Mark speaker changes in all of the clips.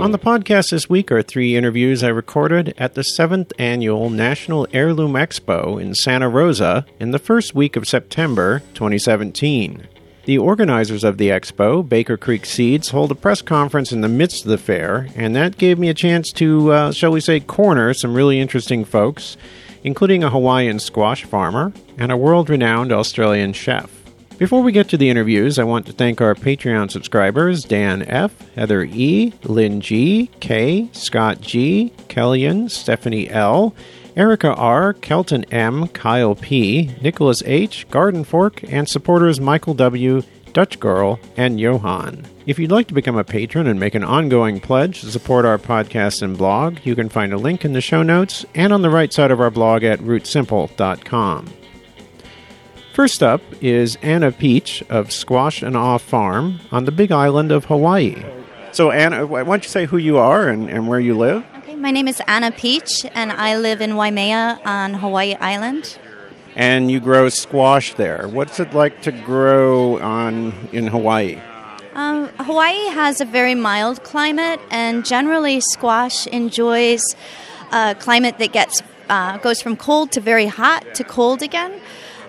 Speaker 1: On the podcast this week are three interviews I recorded at the 7th Annual National Heirloom Expo in Santa Rosa in the first week of September 2017. The organizers of the expo, Baker Creek Seeds, hold a press conference in the midst of the fair, and that gave me a chance to, uh, shall we say, corner some really interesting folks, including a Hawaiian squash farmer and a world renowned Australian chef. Before we get to the interviews, I want to thank our Patreon subscribers Dan F., Heather E., Lynn G., K., Scott G., Kellyan, Stephanie L., Erica R., Kelton M., Kyle P., Nicholas H., Garden Fork, and supporters Michael W., Dutch Girl, and Johan. If you'd like to become a patron and make an ongoing pledge to support our podcast and blog, you can find a link in the show notes and on the right side of our blog at rootsimple.com. First up is Anna Peach of Squash and Awe Farm on the big island of Hawaii. So, Anna, why don't you say who you are and, and where you live?
Speaker 2: Okay, my name is Anna Peach, and I live in Waimea on Hawaii Island.
Speaker 1: And you grow squash there. What's it like to grow on in Hawaii?
Speaker 2: Um, Hawaii has a very mild climate, and generally, squash enjoys a climate that gets uh, goes from cold to very hot to cold again.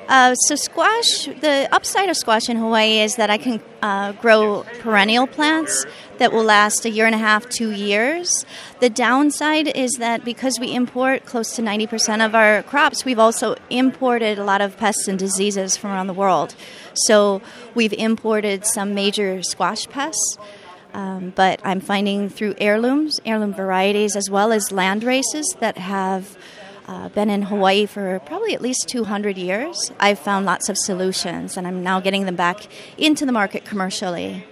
Speaker 2: Uh, so squash, the upside of squash in Hawaii is that I can uh, grow perennial plants that will last a year and a half, two years. The downside is that because we import close to 90% of our crops, we've also imported a lot of pests and diseases from around the world. So we've imported some major squash pests. Um, but I'm finding through heirlooms, heirloom varieties, as well as land races that have uh, been in Hawaii for probably at least 200 years. I've found lots of solutions, and I'm now getting them back into the market commercially.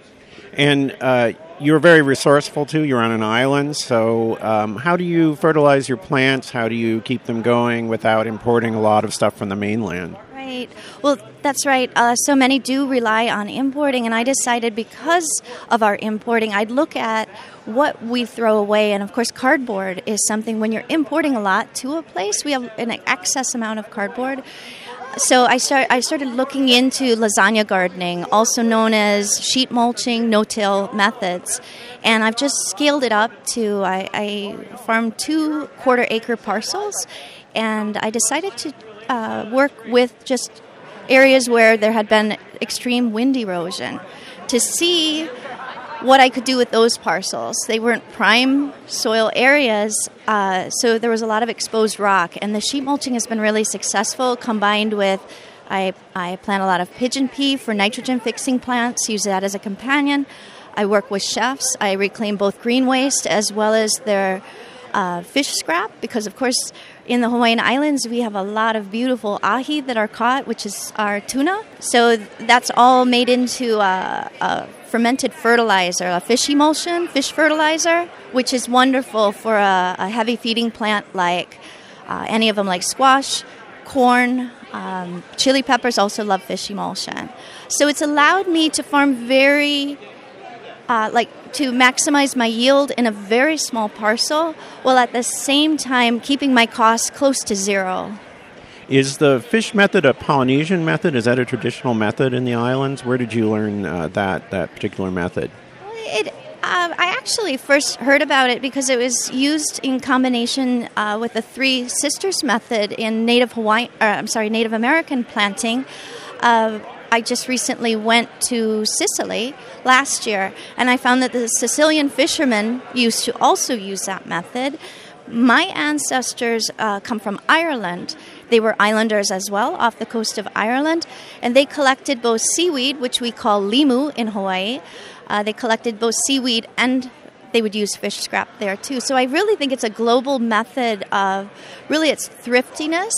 Speaker 1: And uh, you're very resourceful too. You're on an island, so um, how do you fertilize your plants? How do you keep them going without importing a lot of stuff from the mainland?
Speaker 2: Right. Well, that's right. Uh, so many do rely on importing, and I decided because of our importing, I'd look at what we throw away. And of course, cardboard is something when you're importing a lot to a place, we have an excess amount of cardboard. So I start. I started looking into lasagna gardening, also known as sheet mulching, no-till methods, and I've just scaled it up to. I, I farmed two quarter-acre parcels, and I decided to uh, work with just areas where there had been extreme wind erosion to see what I could do with those parcels. They weren't prime soil areas, uh, so there was a lot of exposed rock. And the sheet mulching has been really successful, combined with I, I plant a lot of pigeon pea for nitrogen fixing plants, use that as a companion. I work with chefs. I reclaim both green waste as well as their uh, fish scrap because, of course, in the Hawaiian Islands, we have a lot of beautiful ahi that are caught, which is our tuna. So that's all made into a, a fermented fertilizer, a fish emulsion, fish fertilizer, which is wonderful for a, a heavy feeding plant like uh, any of them, like squash, corn, um, chili peppers also love fish emulsion. So it's allowed me to farm very uh, like to maximize my yield in a very small parcel while at the same time keeping my costs close to zero.
Speaker 1: Is the fish method a Polynesian method? Is that a traditional method in the islands? Where did you learn uh, that that particular method?
Speaker 2: It, uh, I actually first heard about it because it was used in combination uh, with the Three Sisters method in Native Hawaii. Uh, I'm sorry, Native American planting. I just recently went to Sicily last year, and I found that the Sicilian fishermen used to also use that method. My ancestors uh, come from Ireland. They were islanders as well, off the coast of Ireland, and they collected both seaweed, which we call limu in Hawaii. Uh, they collected both seaweed and they would use fish scrap there too. So I really think it's a global method of really it's thriftiness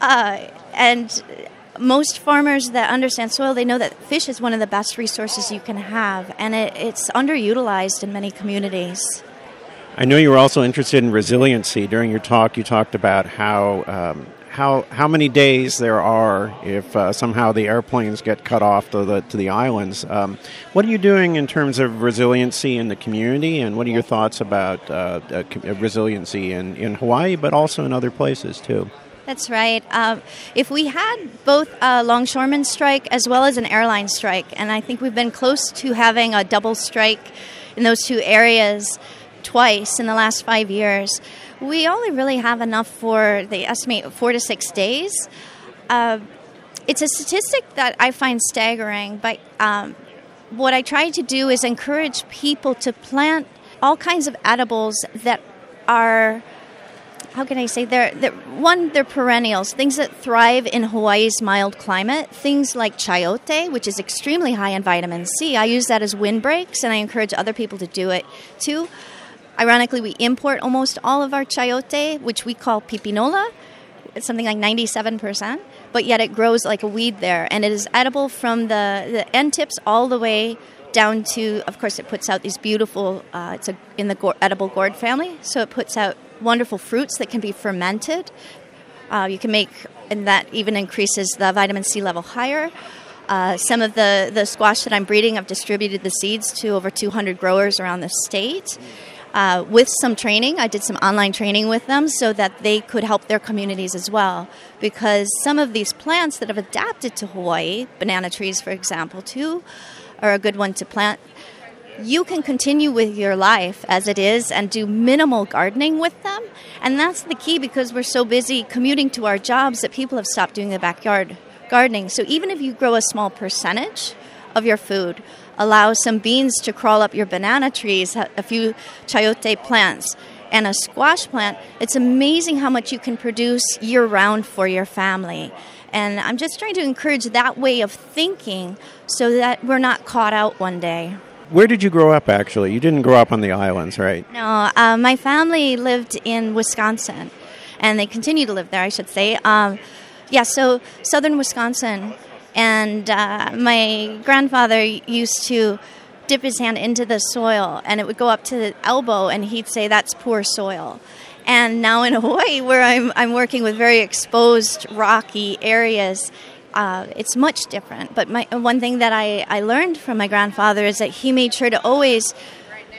Speaker 2: uh, and most farmers that understand soil they know that fish is one of the best resources you can have and it, it's underutilized in many communities.
Speaker 1: I know you were also interested in resiliency. During your talk you talked about how um, how how many days there are if uh, somehow the airplanes get cut off to the to the islands. Um, what are you doing in terms of resiliency in the community and what are your thoughts about uh, uh, resiliency in, in hawaii but also in other places too
Speaker 2: That's right. Um, if we had both a longshoreman strike as well as an airline strike, and I think we've been close to having a double strike in those two areas twice in the last five years, we only really have enough for, they estimate, four to six days. Uh, it's a statistic that I find staggering, but um, what I try to do is encourage people to plant all kinds of edibles that are how can I say? They're, they're one they're perennials things that thrive in Hawaii's mild climate things like chayote which is extremely high in vitamin C. I use that as windbreaks and I encourage other people to do it too. Ironically we import almost all of our chayote which we call pipinola. It's something like 97% but yet it grows like a weed there and it is edible from the, the end tips all the way down to, of course, it puts out these beautiful. Uh, it's a, in the go- edible gourd family, so it puts out wonderful fruits that can be fermented. Uh, you can make, and that even increases the vitamin C level higher. Uh, some of the, the squash that I'm breeding, I've distributed the seeds to over 200 growers around the state. Uh, with some training, I did some online training with them so that they could help their communities as well. Because some of these plants that have adapted to Hawaii, banana trees, for example, too, are a good one to plant. You can continue with your life as it is and do minimal gardening with them. And that's the key because we're so busy commuting to our jobs that people have stopped doing the backyard gardening. So even if you grow a small percentage of your food, allow some beans to crawl up your banana trees, a few chayote plants, and a squash plant, it's amazing how much you can produce year round for your family. And I'm just trying to encourage that way of thinking so that we're not caught out one day.
Speaker 1: Where did you grow up, actually? You didn't grow up on the islands, right?
Speaker 2: No, uh, my family lived in Wisconsin, and they continue to live there, I should say. Um, yeah, so southern Wisconsin. And uh, my grandfather used to dip his hand into the soil, and it would go up to the elbow, and he'd say, That's poor soil. And now in Hawaii, where I'm, I'm working with very exposed, rocky areas, uh, it's much different. But my, one thing that I, I learned from my grandfather is that he made sure to always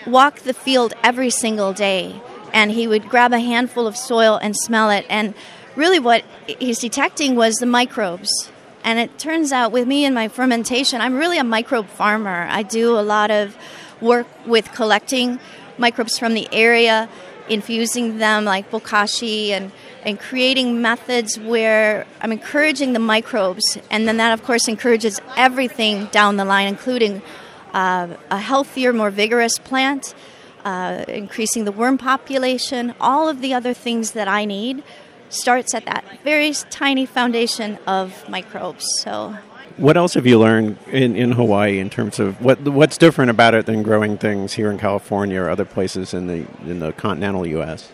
Speaker 2: walk the field every single day. And he would grab a handful of soil and smell it. And really, what he's detecting was the microbes. And it turns out, with me and my fermentation, I'm really a microbe farmer. I do a lot of work with collecting microbes from the area infusing them like bokashi and, and creating methods where I'm encouraging the microbes. And then that, of course, encourages everything down the line, including uh, a healthier, more vigorous plant, uh, increasing the worm population, all of the other things that I need starts at that very tiny foundation of microbes. So
Speaker 1: what else have you learned in, in Hawaii in terms of what what's different about it than growing things here in California or other places in the in the continental U.S.?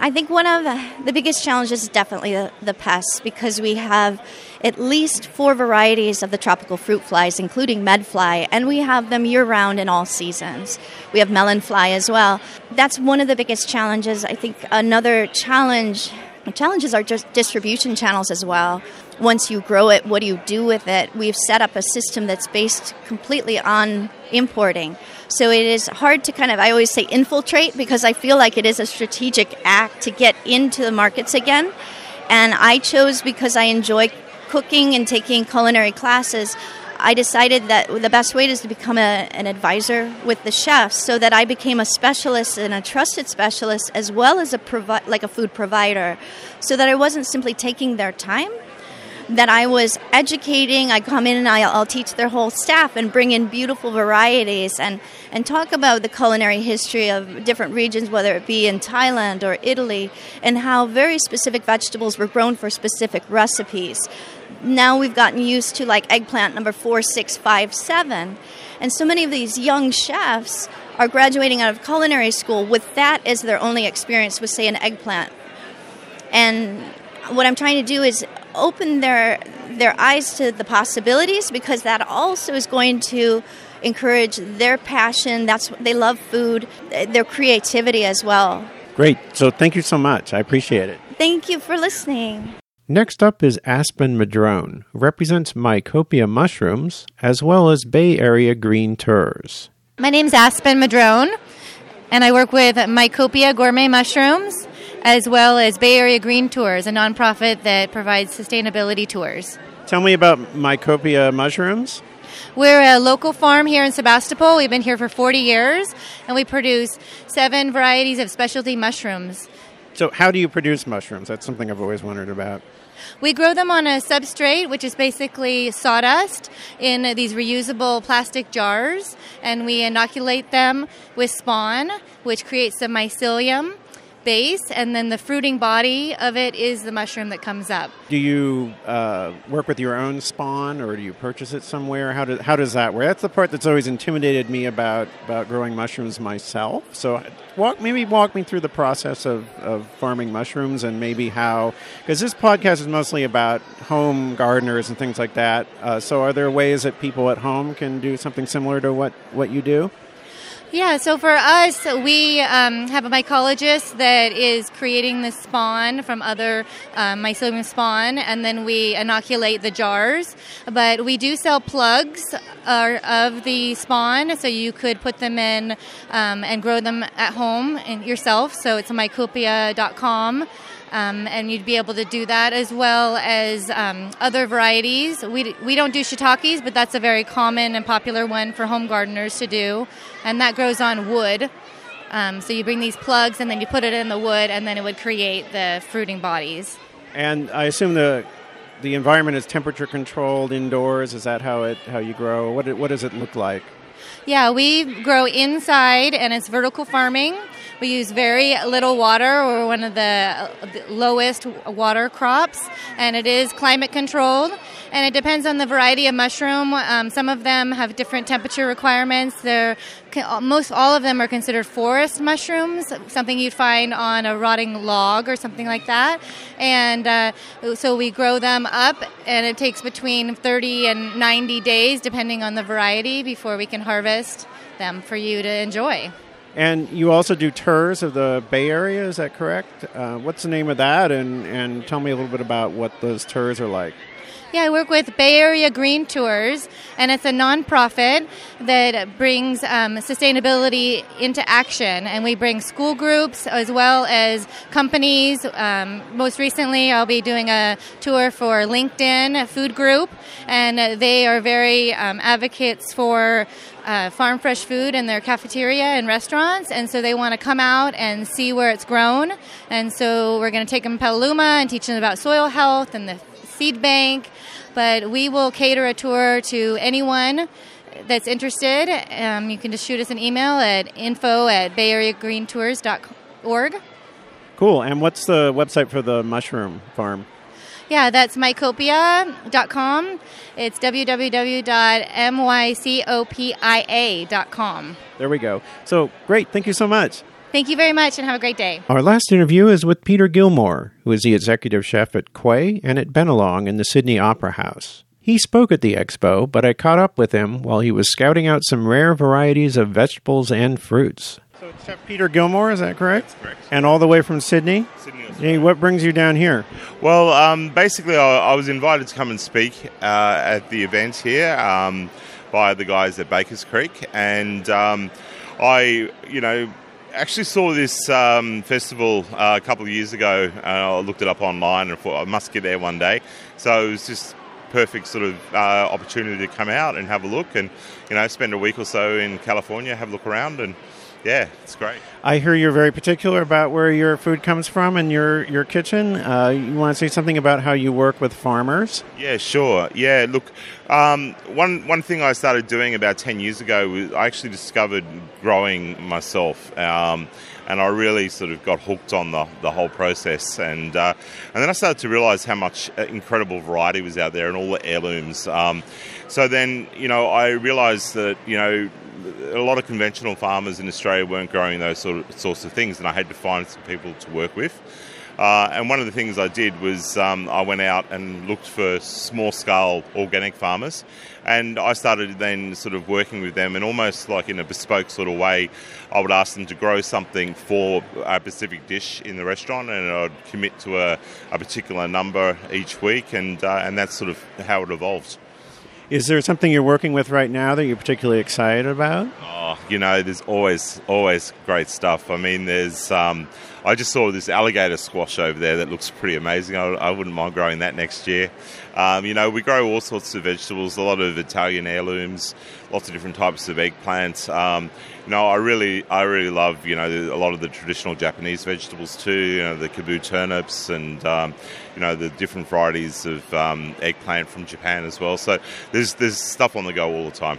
Speaker 2: I think one of the biggest challenges is definitely the, the pests because we have at least four varieties of the tropical fruit flies, including medfly, and we have them year round in all seasons. We have melon fly as well. That's one of the biggest challenges. I think another challenge challenges are just distribution channels as well once you grow it, what do you do with it? We've set up a system that's based completely on importing. So it is hard to kind of, I always say infiltrate because I feel like it is a strategic act to get into the markets again. And I chose because I enjoy cooking and taking culinary classes. I decided that the best way is to become a, an advisor with the chefs, so that I became a specialist and a trusted specialist, as well as a provi- like a food provider, so that I wasn't simply taking their time, that I was educating. I come in and I'll, I'll, teach their whole staff and bring in beautiful varieties and, and talk about the culinary history of different regions, whether it be in Thailand or Italy, and how very specific vegetables were grown for specific recipes. Now we've gotten used to like eggplant number four, six, five, seven. And so many of these young chefs are graduating out of culinary school with that as their only experience with, say, an eggplant. And what I'm trying to do is open their their eyes to the possibilities because that also is going to encourage their passion. That's they love food, eh, their creativity as well.
Speaker 1: Great. So thank you so much. I appreciate it.
Speaker 2: Thank you for listening.
Speaker 1: Next up is Aspen Madrone, represents Mycopia mushrooms as well as Bay Area green Tours.
Speaker 3: My name is Aspen Madrone, and I work with Mycopia gourmet mushrooms as well as Bay Area Green Tours, a nonprofit that provides sustainability tours.
Speaker 1: Tell me about Mycopia mushrooms.
Speaker 3: We're a local farm here in Sebastopol. We've been here for 40 years, and we produce seven varieties of specialty mushrooms.
Speaker 1: So, how do you produce mushrooms? That's something I've always wondered about.
Speaker 3: We grow them on a substrate, which is basically sawdust, in these reusable plastic jars, and we inoculate them with spawn, which creates the mycelium base, and then the fruiting body of it is the mushroom that comes up.
Speaker 1: Do you uh, work with your own spawn, or do you purchase it somewhere? How, do, how does that work? That's the part that's always intimidated me about, about growing mushrooms myself. So, walk maybe walk me through the process of, of farming mushrooms and maybe how, because this podcast is mostly about home gardeners and things like that. Uh, so, are there ways that people at home can do something similar to what, what you do?
Speaker 3: Yeah, so for us, we um, have a mycologist that is creating the spawn from other um, mycelium spawn, and then we inoculate the jars. But we do sell plugs uh, of the spawn, so you could put them in um, and grow them at home and yourself. So it's mycopia.com. Um, and you'd be able to do that as well as um, other varieties. We, we don't do shiitakes, but that's a very common and popular one for home gardeners to do, and that grows on wood. Um, so you bring these plugs and then you put it in the wood, and then it would create the fruiting bodies.
Speaker 1: And I assume the the environment is temperature controlled indoors. Is that how it how you grow? What what does it look like?
Speaker 3: Yeah, we grow inside, and it's vertical farming. We use very little water. We're one of the lowest water crops, and it is climate controlled. And it depends on the variety of mushroom. Um, some of them have different temperature requirements. They're most all of them are considered forest mushrooms, something you'd find on a rotting log or something like that. And uh, so we grow them up, and it takes between 30 and 90 days, depending on the variety, before we can harvest them for you to enjoy.
Speaker 1: And you also do tours of the Bay Area, is that correct? Uh, what's the name of that? And, and tell me a little bit about what those tours are like.
Speaker 3: Yeah, I work with Bay Area Green Tours, and it's a nonprofit that brings um, sustainability into action. And we bring school groups as well as companies. Um, most recently, I'll be doing a tour for LinkedIn Food Group, and they are very um, advocates for uh, farm fresh food in their cafeteria and restaurants, and so they want to come out and see where it's grown. And so we're going to take them to Petaluma and teach them about soil health and the seed bank. But we will cater a tour to anyone that's interested. Um, you can just shoot us an email at info at bayareagreentours.org.
Speaker 1: Cool. And what's the website for the mushroom farm?
Speaker 3: Yeah, that's mycopia.com. It's www.mycopia.com.
Speaker 1: There we go. So great. Thank you so much.
Speaker 3: Thank you very much and have a great day.
Speaker 1: Our last interview is with Peter Gilmore, who is the executive chef at Quay and at Benelong in the Sydney Opera House. He spoke at the expo, but I caught up with him while he was scouting out some rare varieties of vegetables and fruits. So, Chef Peter Gilmore, is that correct?
Speaker 4: That's correct.
Speaker 1: And all the way from Sydney?
Speaker 4: Sydney,
Speaker 1: Hey, what brings you down here?
Speaker 4: Well, um, basically, I, I, was invited to come and speak uh, at the event here um, by the guys at Baker's Creek, and um, I, you know, actually saw this um, festival uh, a couple of years ago. I looked it up online and thought I must get there one day. So it was just perfect sort of uh, opportunity to come out and have a look, and you know, spend a week or so in California, have a look around, and yeah, it's great.
Speaker 1: I hear you're very particular about where your food comes from and your your kitchen. Uh, you want to say something about how you work with farmers?
Speaker 4: Yeah, sure. Yeah, look, um, one one thing I started doing about ten years ago was I actually discovered growing myself. Um, and I really sort of got hooked on the, the whole process. And uh, and then I started to realise how much uh, incredible variety was out there and all the heirlooms. Um, so then, you know, I realised that you know a lot of conventional farmers in Australia weren't growing those sort of sorts of things, and I had to find some people to work with. Uh, and one of the things I did was um, I went out and looked for small scale organic farmers, and I started then sort of working with them, and almost like in a bespoke sort of way, I would ask them to grow something for a specific dish in the restaurant, and I'd commit to a, a particular number each week, and uh, and that's sort of how it evolved.
Speaker 1: Is there something you're working with right now that you're particularly excited about?
Speaker 4: Oh, you know, there's always always great stuff. I mean, there's um, I just saw this alligator squash over there that looks pretty amazing. I, I wouldn't mind growing that next year. Um, you know, we grow all sorts of vegetables, a lot of Italian heirlooms, lots of different types of eggplants. Um, you know, I really, I really love, you know, a lot of the traditional Japanese vegetables too. You know, the kabu turnips and um, you know the different varieties of um, eggplant from Japan as well. So there's there's stuff on the go all the time.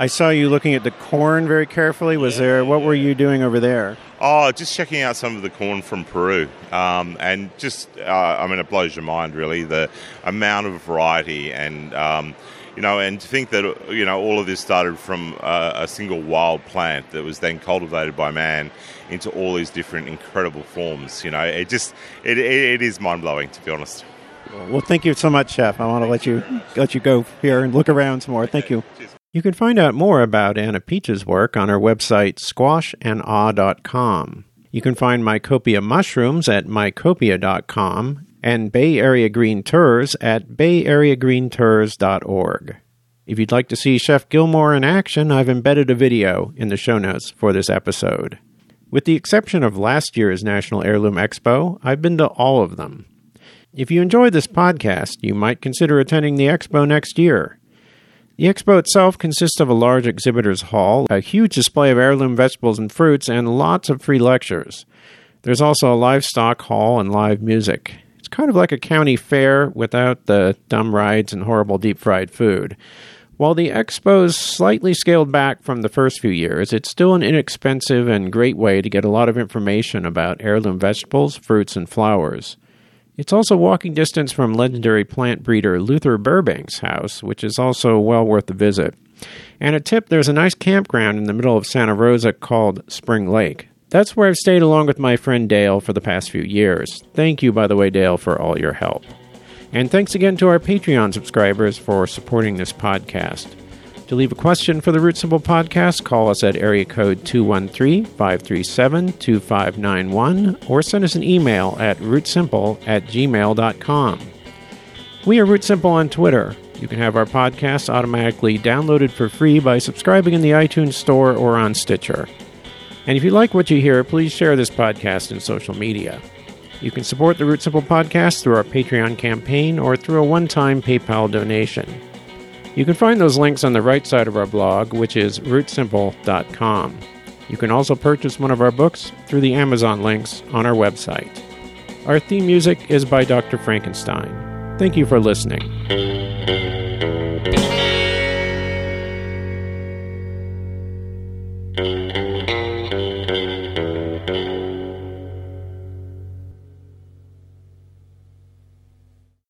Speaker 1: I saw you looking at the corn very carefully. Was yeah, there? What were you doing over there?
Speaker 4: Oh, just checking out some of the corn from Peru, um, and just uh, I mean, it blows your mind really the amount of variety and. Um, you know, and to think that you know all of this started from a, a single wild plant that was then cultivated by man into all these different incredible forms. You know, it just it, it, it is mind blowing to be honest.
Speaker 1: Well, thank you so much, Chef. I want to let you let you go here and look around some more. Thank you. Cheers. You can find out more about Anna Peach's work on her website, squashandawe.com. You can find Mycopia mushrooms at mycopia.com and Bay Area Green Tours at bayareagreentours.org. If you'd like to see Chef Gilmore in action, I've embedded a video in the show notes for this episode. With the exception of last year's National Heirloom Expo, I've been to all of them. If you enjoy this podcast, you might consider attending the expo next year. The expo itself consists of a large exhibitors hall, a huge display of heirloom vegetables and fruits, and lots of free lectures. There's also a livestock hall and live music. It's kind of like a county fair without the dumb rides and horrible deep fried food. While the expo's slightly scaled back from the first few years, it's still an inexpensive and great way to get a lot of information about heirloom vegetables, fruits, and flowers. It's also walking distance from legendary plant breeder Luther Burbank's house, which is also well worth the visit. And a tip there's a nice campground in the middle of Santa Rosa called Spring Lake. That's where I've stayed along with my friend Dale for the past few years. Thank you, by the way, Dale, for all your help. And thanks again to our Patreon subscribers for supporting this podcast. To leave a question for the Root Simple podcast, call us at area code 213 537 2591 or send us an email at rootsimple at gmail.com. We are Root Simple on Twitter. You can have our podcast automatically downloaded for free by subscribing in the iTunes Store or on Stitcher. And if you like what you hear, please share this podcast in social media. You can support the Root Simple podcast through our Patreon campaign or through a one time PayPal donation. You can find those links on the right side of our blog, which is rootsimple.com. You can also purchase one of our books through the Amazon links on our website. Our theme music is by Dr. Frankenstein. Thank you for listening.